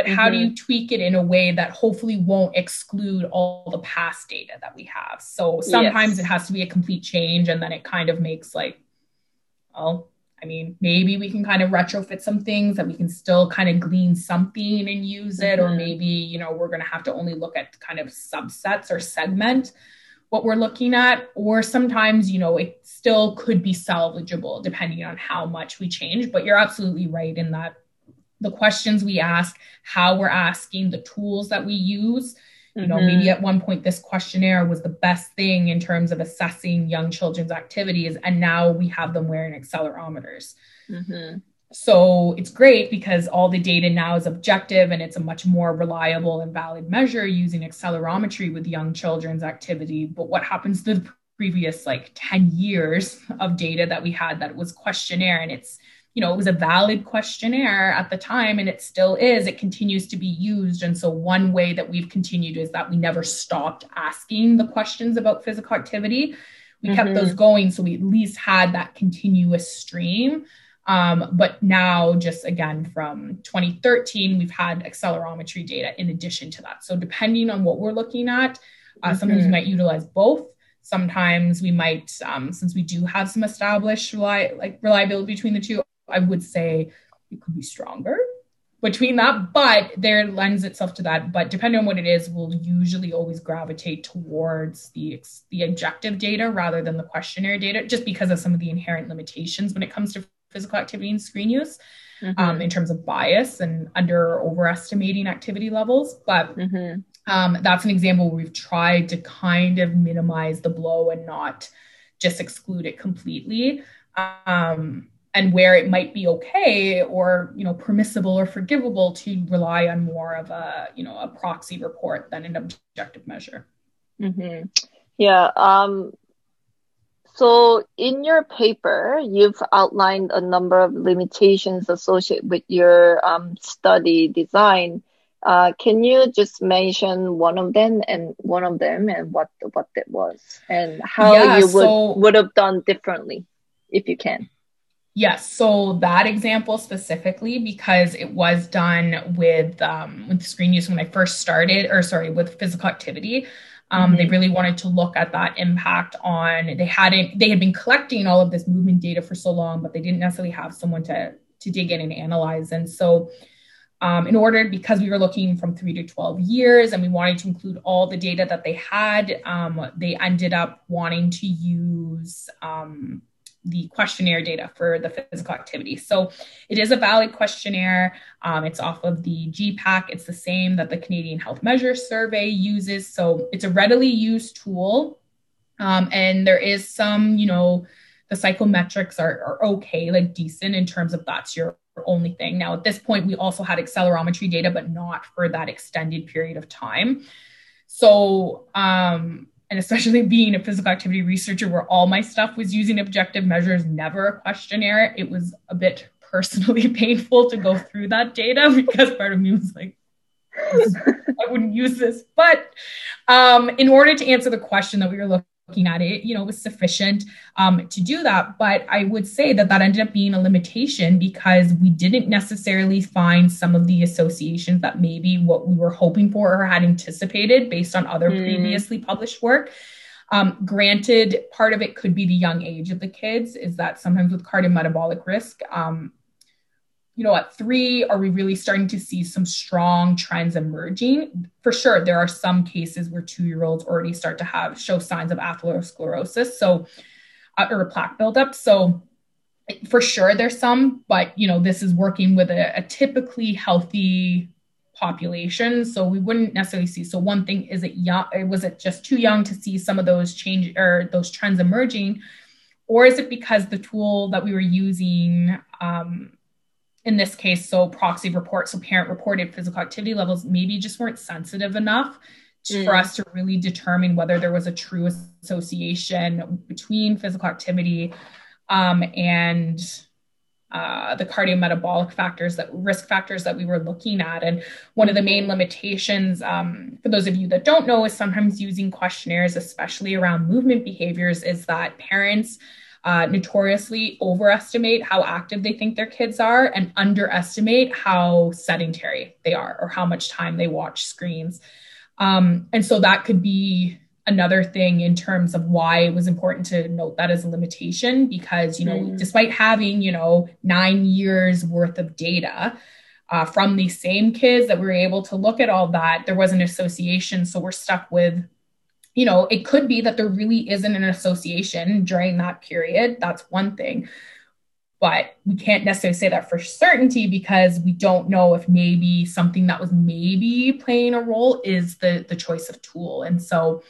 but mm-hmm. how do you mm-hmm. tweak it in a way that hopefully won't exclude all the past data that we have so sometimes yes. it has to be a complete change and then it kind of makes like well i mean maybe we can kind of retrofit some things that we can still kind of glean something and use it mm-hmm. or maybe you know we're going to have to only look at kind of subsets or segment what we're looking at or sometimes you know it still could be salvageable depending on how much we change but you're absolutely right in that the questions we ask, how we're asking, the tools that we use. You know, mm-hmm. maybe at one point this questionnaire was the best thing in terms of assessing young children's activities, and now we have them wearing accelerometers. Mm-hmm. so it's great because all the data now is objective and it's a much more reliable and valid measure using accelerometry with young children's activity. But what happens to the previous like 10 years of data that we had that was questionnaire and it's you know it was a valid questionnaire at the time and it still is it continues to be used and so one way that we've continued is that we never stopped asking the questions about physical activity we mm-hmm. kept those going so we at least had that continuous stream um, but now, just again from 2013, we've had accelerometry data in addition to that. So, depending on what we're looking at, uh, mm-hmm. sometimes we might utilize both. Sometimes we might, um, since we do have some established reli- like reliability between the two, I would say it could be stronger between that, but there lends itself to that. But depending on what it is, we'll usually always gravitate towards the the objective data rather than the questionnaire data, just because of some of the inherent limitations when it comes to physical activity and screen use mm-hmm. um, in terms of bias and under overestimating activity levels. But mm-hmm. um, that's an example where we've tried to kind of minimize the blow and not just exclude it completely. Um, and where it might be okay or you know permissible or forgivable to rely on more of a you know a proxy report than an objective measure mm-hmm. yeah um, so in your paper, you've outlined a number of limitations associated with your um, study design. Uh, can you just mention one of them and one of them and what what that was and how yeah, you would so, would have done differently if you can? Yes. So that example specifically, because it was done with um, with screen use when I first started, or sorry, with physical activity. Um, mm-hmm. They really wanted to look at that impact on. They hadn't. They had been collecting all of this movement data for so long, but they didn't necessarily have someone to to dig in and analyze. And so, um, in order because we were looking from three to twelve years, and we wanted to include all the data that they had, um, they ended up wanting to use um, the questionnaire data for the physical activity. So it is a valid questionnaire. Um, it's off of the GPAC. It's the same that the Canadian Health Measures Survey uses. So it's a readily used tool. Um, and there is some, you know, the psychometrics are, are okay, like decent in terms of that's your only thing. Now, at this point, we also had accelerometry data, but not for that extended period of time. So, um, and especially being a physical activity researcher where all my stuff was using objective measures, never a questionnaire, it was a bit personally painful to go through that data because part of me was like, I wouldn't use this. But um, in order to answer the question that we were looking looking at it, you know, was sufficient um, to do that. But I would say that that ended up being a limitation because we didn't necessarily find some of the associations that maybe what we were hoping for or had anticipated based on other mm. previously published work. Um, granted, part of it could be the young age of the kids, is that sometimes with cardiometabolic risk, um, you know, at three, are we really starting to see some strong trends emerging? For sure, there are some cases where two year olds already start to have show signs of atherosclerosis, so uh, or plaque buildup. So for sure, there's some, but you know, this is working with a, a typically healthy population, so we wouldn't necessarily see. So one thing is it young? Was it just too young to see some of those change or those trends emerging? Or is it because the tool that we were using um, in this case, so proxy reports, so parent reported physical activity levels maybe just weren't sensitive enough to, mm. for us to really determine whether there was a true association between physical activity um, and uh, the cardiometabolic factors that risk factors that we were looking at. And one of the main limitations, um, for those of you that don't know, is sometimes using questionnaires, especially around movement behaviors, is that parents uh, notoriously overestimate how active they think their kids are and underestimate how sedentary they are or how much time they watch screens. Um, and so that could be another thing in terms of why it was important to note that as a limitation because you know mm. despite having you know nine years worth of data uh, from these same kids that we were able to look at all that there was an association so we're stuck with you know, it could be that there really isn't an association during that period. That's one thing. But we can't necessarily say that for certainty because we don't know if maybe something that was maybe playing a role is the, the choice of tool. And so,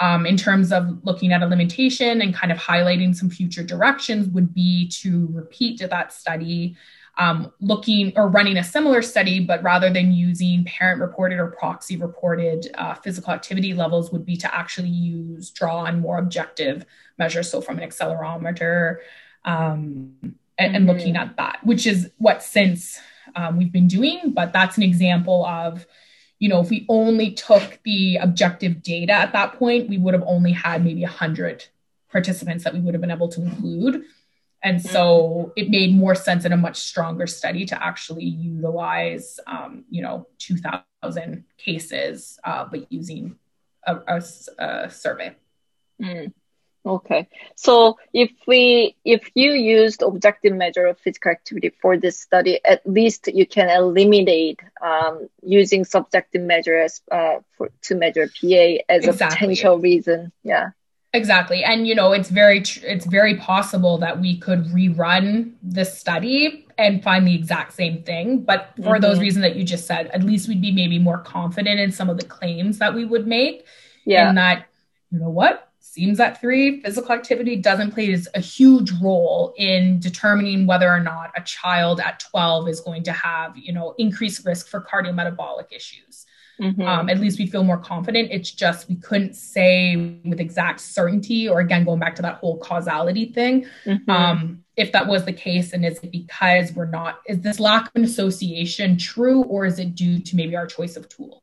um, in terms of looking at a limitation and kind of highlighting some future directions, would be to repeat that study um, looking or running a similar study, but rather than using parent reported or proxy reported uh, physical activity levels, would be to actually use draw on more objective measures. So, from an accelerometer um, and, mm-hmm. and, looking at that, which is what since um, we've been doing. But that's an example of, you know, if we only took the objective data at that point, we would have only had maybe 100 participants that we would have been able to include. And so mm-hmm. it made more sense in a much stronger study to actually utilize, um, you know, 2,000 cases, uh, but using a, a, a survey. Mm. Okay. So if we if you used objective measure of physical activity for this study, at least you can eliminate um, using subjective measures uh, for to measure PA as exactly. a potential reason. Yeah. Exactly. And you know, it's very tr- it's very possible that we could rerun the study and find the exact same thing, but for mm-hmm. those reasons that you just said, at least we'd be maybe more confident in some of the claims that we would make. Yeah. And that you know what? Seems that 3 physical activity doesn't play a huge role in determining whether or not a child at 12 is going to have, you know, increased risk for cardiometabolic issues. Mm-hmm. Um, at least we feel more confident. It's just we couldn't say with exact certainty, or again, going back to that whole causality thing, mm-hmm. um, if that was the case, and is it because we're not, is this lack of an association true, or is it due to maybe our choice of tool?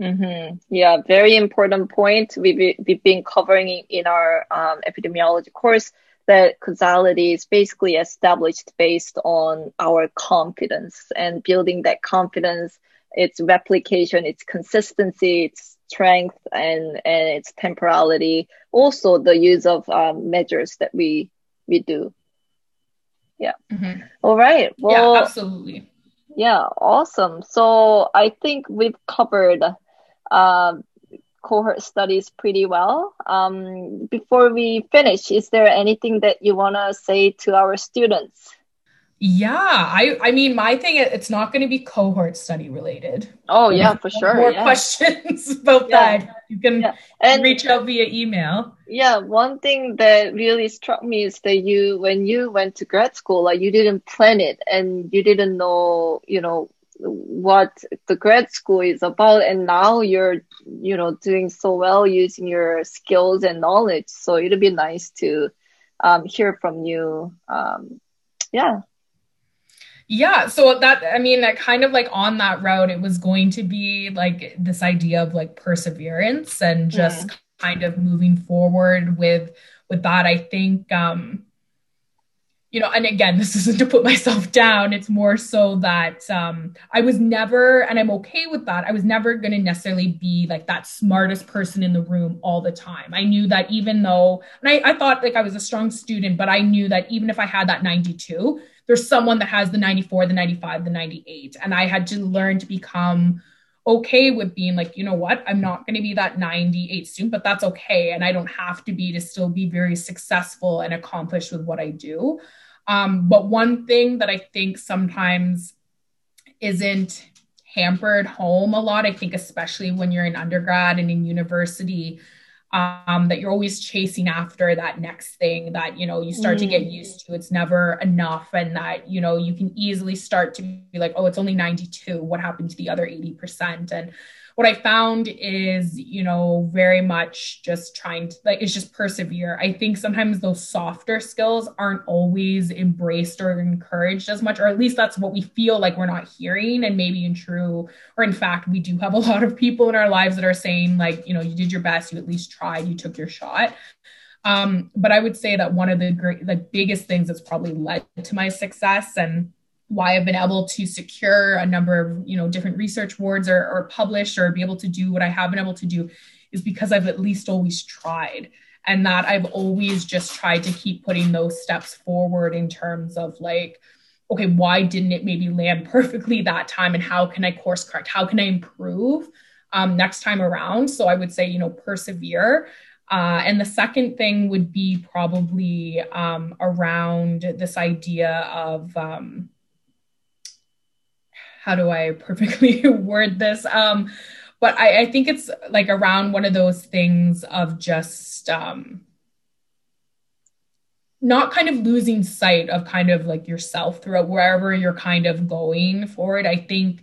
Mm-hmm. Yeah, very important point. We've, we've been covering in our um, epidemiology course that causality is basically established based on our confidence and building that confidence its replication, its consistency, its strength, and, and its temporality. Also, the use of um, measures that we we do. Yeah. Mm-hmm. All right. Well, yeah, absolutely. Yeah, awesome. So I think we've covered uh, cohort studies pretty well. Um, before we finish, is there anything that you want to say to our students? Yeah, I I mean my thing it's not going to be cohort study related. Oh yeah, for sure. More yeah. questions about yeah. that. You can yeah. and, reach out via email. Yeah, one thing that really struck me is that you when you went to grad school, like you didn't plan it and you didn't know, you know, what the grad school is about and now you're you know doing so well using your skills and knowledge so it'd be nice to um, hear from you um, yeah yeah. So that, I mean, that kind of like on that route, it was going to be like this idea of like perseverance and just mm. kind of moving forward with, with that. I think, um, you know, and again, this isn't to put myself down. It's more so that um, I was never, and I'm okay with that. I was never going to necessarily be like that smartest person in the room all the time. I knew that even though, and I, I thought like I was a strong student, but I knew that even if I had that 92, there's someone that has the 94, the 95, the 98. And I had to learn to become okay with being like, you know what, I'm not going to be that 98 student, but that's okay. And I don't have to be to still be very successful and accomplished with what I do. Um, but one thing that I think sometimes isn't hampered home a lot, I think, especially when you're in undergrad and in university, um, that you're always chasing after that next thing that you know you start mm. to get mm. used to it's never enough and that you know you can easily start to be like oh it's only 92 what happened to the other 80% and what I found is, you know, very much just trying to like, it's just persevere. I think sometimes those softer skills aren't always embraced or encouraged as much, or at least that's what we feel like we're not hearing. And maybe in true, or in fact, we do have a lot of people in our lives that are saying, like, you know, you did your best, you at least tried, you took your shot. Um, but I would say that one of the great, the biggest things that's probably led to my success and why I've been able to secure a number of you know different research awards or, or publish or be able to do what I have been able to do is because I've at least always tried and that I've always just tried to keep putting those steps forward in terms of like okay why didn't it maybe land perfectly that time and how can I course correct? How can I improve um, next time around? So I would say you know persevere. Uh, and the second thing would be probably um, around this idea of um, how do I perfectly word this? Um, but I, I, think it's like around one of those things of just um, not kind of losing sight of kind of like yourself throughout wherever you're kind of going forward. I think,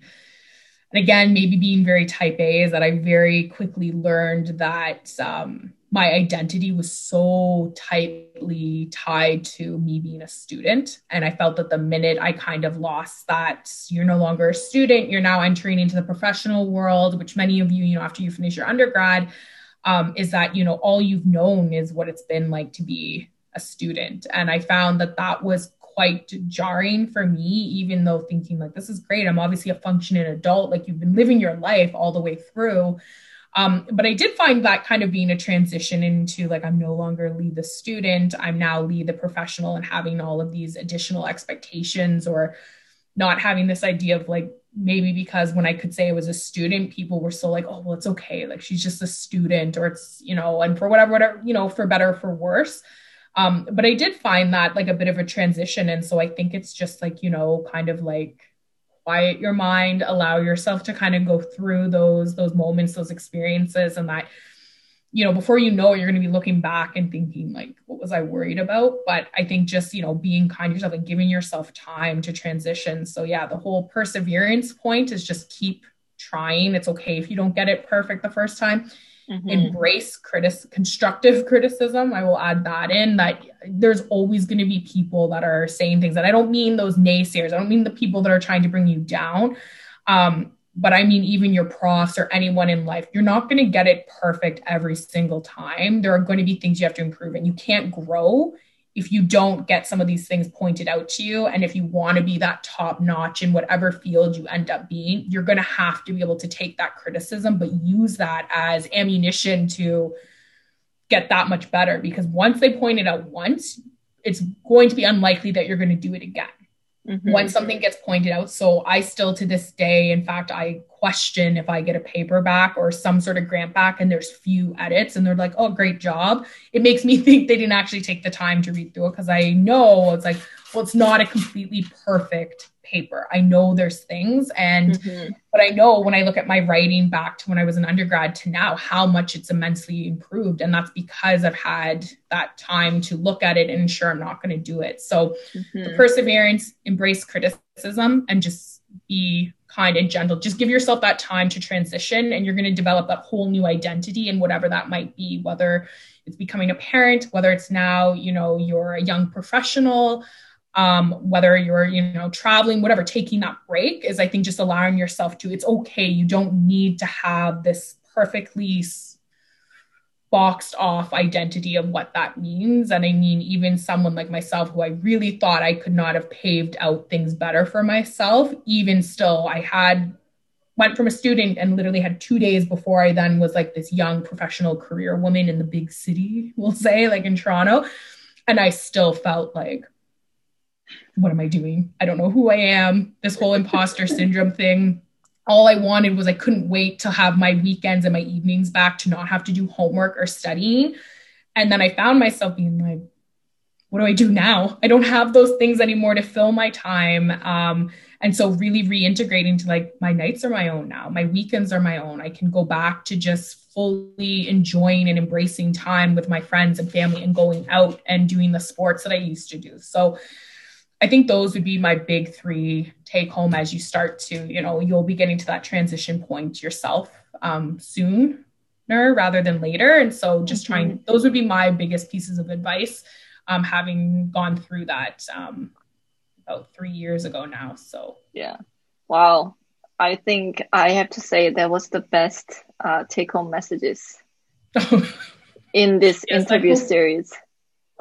and again, maybe being very type A is that I very quickly learned that um, my identity was so tightly tied to me being a student. And I felt that the minute I kind of lost that, you're no longer a student, you're now entering into the professional world, which many of you, you know, after you finish your undergrad, um, is that, you know, all you've known is what it's been like to be a student. And I found that that was quite jarring for me, even though thinking like, this is great. I'm obviously a functioning adult. Like you've been living your life all the way through. Um, but I did find that kind of being a transition into like, I'm no longer lead the student. I'm now lead the professional and having all of these additional expectations or not having this idea of like, maybe because when I could say I was a student, people were still like, oh, well, it's okay. Like she's just a student or it's, you know, and for whatever, whatever, you know, for better for worse. Um, but I did find that like a bit of a transition. And so I think it's just like, you know, kind of like quiet your mind, allow yourself to kind of go through those, those moments, those experiences, and that, you know, before you know it, you're going to be looking back and thinking, like, what was I worried about? But I think just, you know, being kind to yourself and giving yourself time to transition. So, yeah, the whole perseverance point is just keep trying. It's okay if you don't get it perfect the first time mm-hmm. embrace critic- constructive criticism. I will add that in that there's always going to be people that are saying things. And I don't mean those naysayers, I don't mean the people that are trying to bring you down. Um, but I mean, even your profs or anyone in life, you're not going to get it perfect every single time. There are going to be things you have to improve, and you can't grow if you don't get some of these things pointed out to you and if you want to be that top notch in whatever field you end up being you're going to have to be able to take that criticism but use that as ammunition to get that much better because once they point it out once it's going to be unlikely that you're going to do it again mm-hmm. when something gets pointed out so i still to this day in fact i question if I get a paperback or some sort of grant back and there's few edits and they're like, oh, great job. It makes me think they didn't actually take the time to read through it because I know it's like, well, it's not a completely perfect paper. I know there's things and mm-hmm. but I know when I look at my writing back to when I was an undergrad to now how much it's immensely improved and that's because I've had that time to look at it and ensure I'm not going to do it. So mm-hmm. the perseverance, embrace criticism and just be kind and gentle. Just give yourself that time to transition and you're going to develop that whole new identity and whatever that might be, whether it's becoming a parent, whether it's now, you know, you're a young professional, um, whether you're, you know, traveling, whatever, taking that break is, I think, just allowing yourself to, it's okay. You don't need to have this perfectly boxed off identity of what that means. And I mean, even someone like myself, who I really thought I could not have paved out things better for myself, even still, I had went from a student and literally had two days before I then was like this young professional career woman in the big city, we'll say, like in Toronto. And I still felt like, what am I doing? I don't know who I am. This whole imposter syndrome thing all I wanted was I couldn't wait to have my weekends and my evenings back to not have to do homework or studying. And then I found myself being like, what do I do now? I don't have those things anymore to fill my time. Um, and so really reintegrating to like my nights are my own now. My weekends are my own. I can go back to just fully enjoying and embracing time with my friends and family and going out and doing the sports that I used to do. So I think those would be my big three take home as you start to, you know, you'll be getting to that transition point yourself um, sooner rather than later. And so just mm-hmm. trying, those would be my biggest pieces of advice, um, having gone through that um, about three years ago now. So, yeah. Wow. I think I have to say that was the best uh, take home messages in this yes, interview series.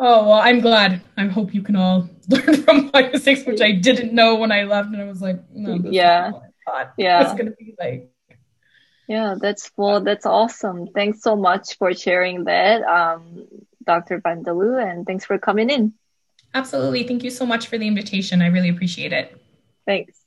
Oh well, I'm glad. I hope you can all learn from my mistakes, which I didn't know when I left, and I was like, no, yeah, yeah, it's gonna be like. Yeah, that's well, that's awesome. Thanks so much for sharing that, um, Dr. Vanderloo, and thanks for coming in. Absolutely. Thank you so much for the invitation. I really appreciate it. Thanks.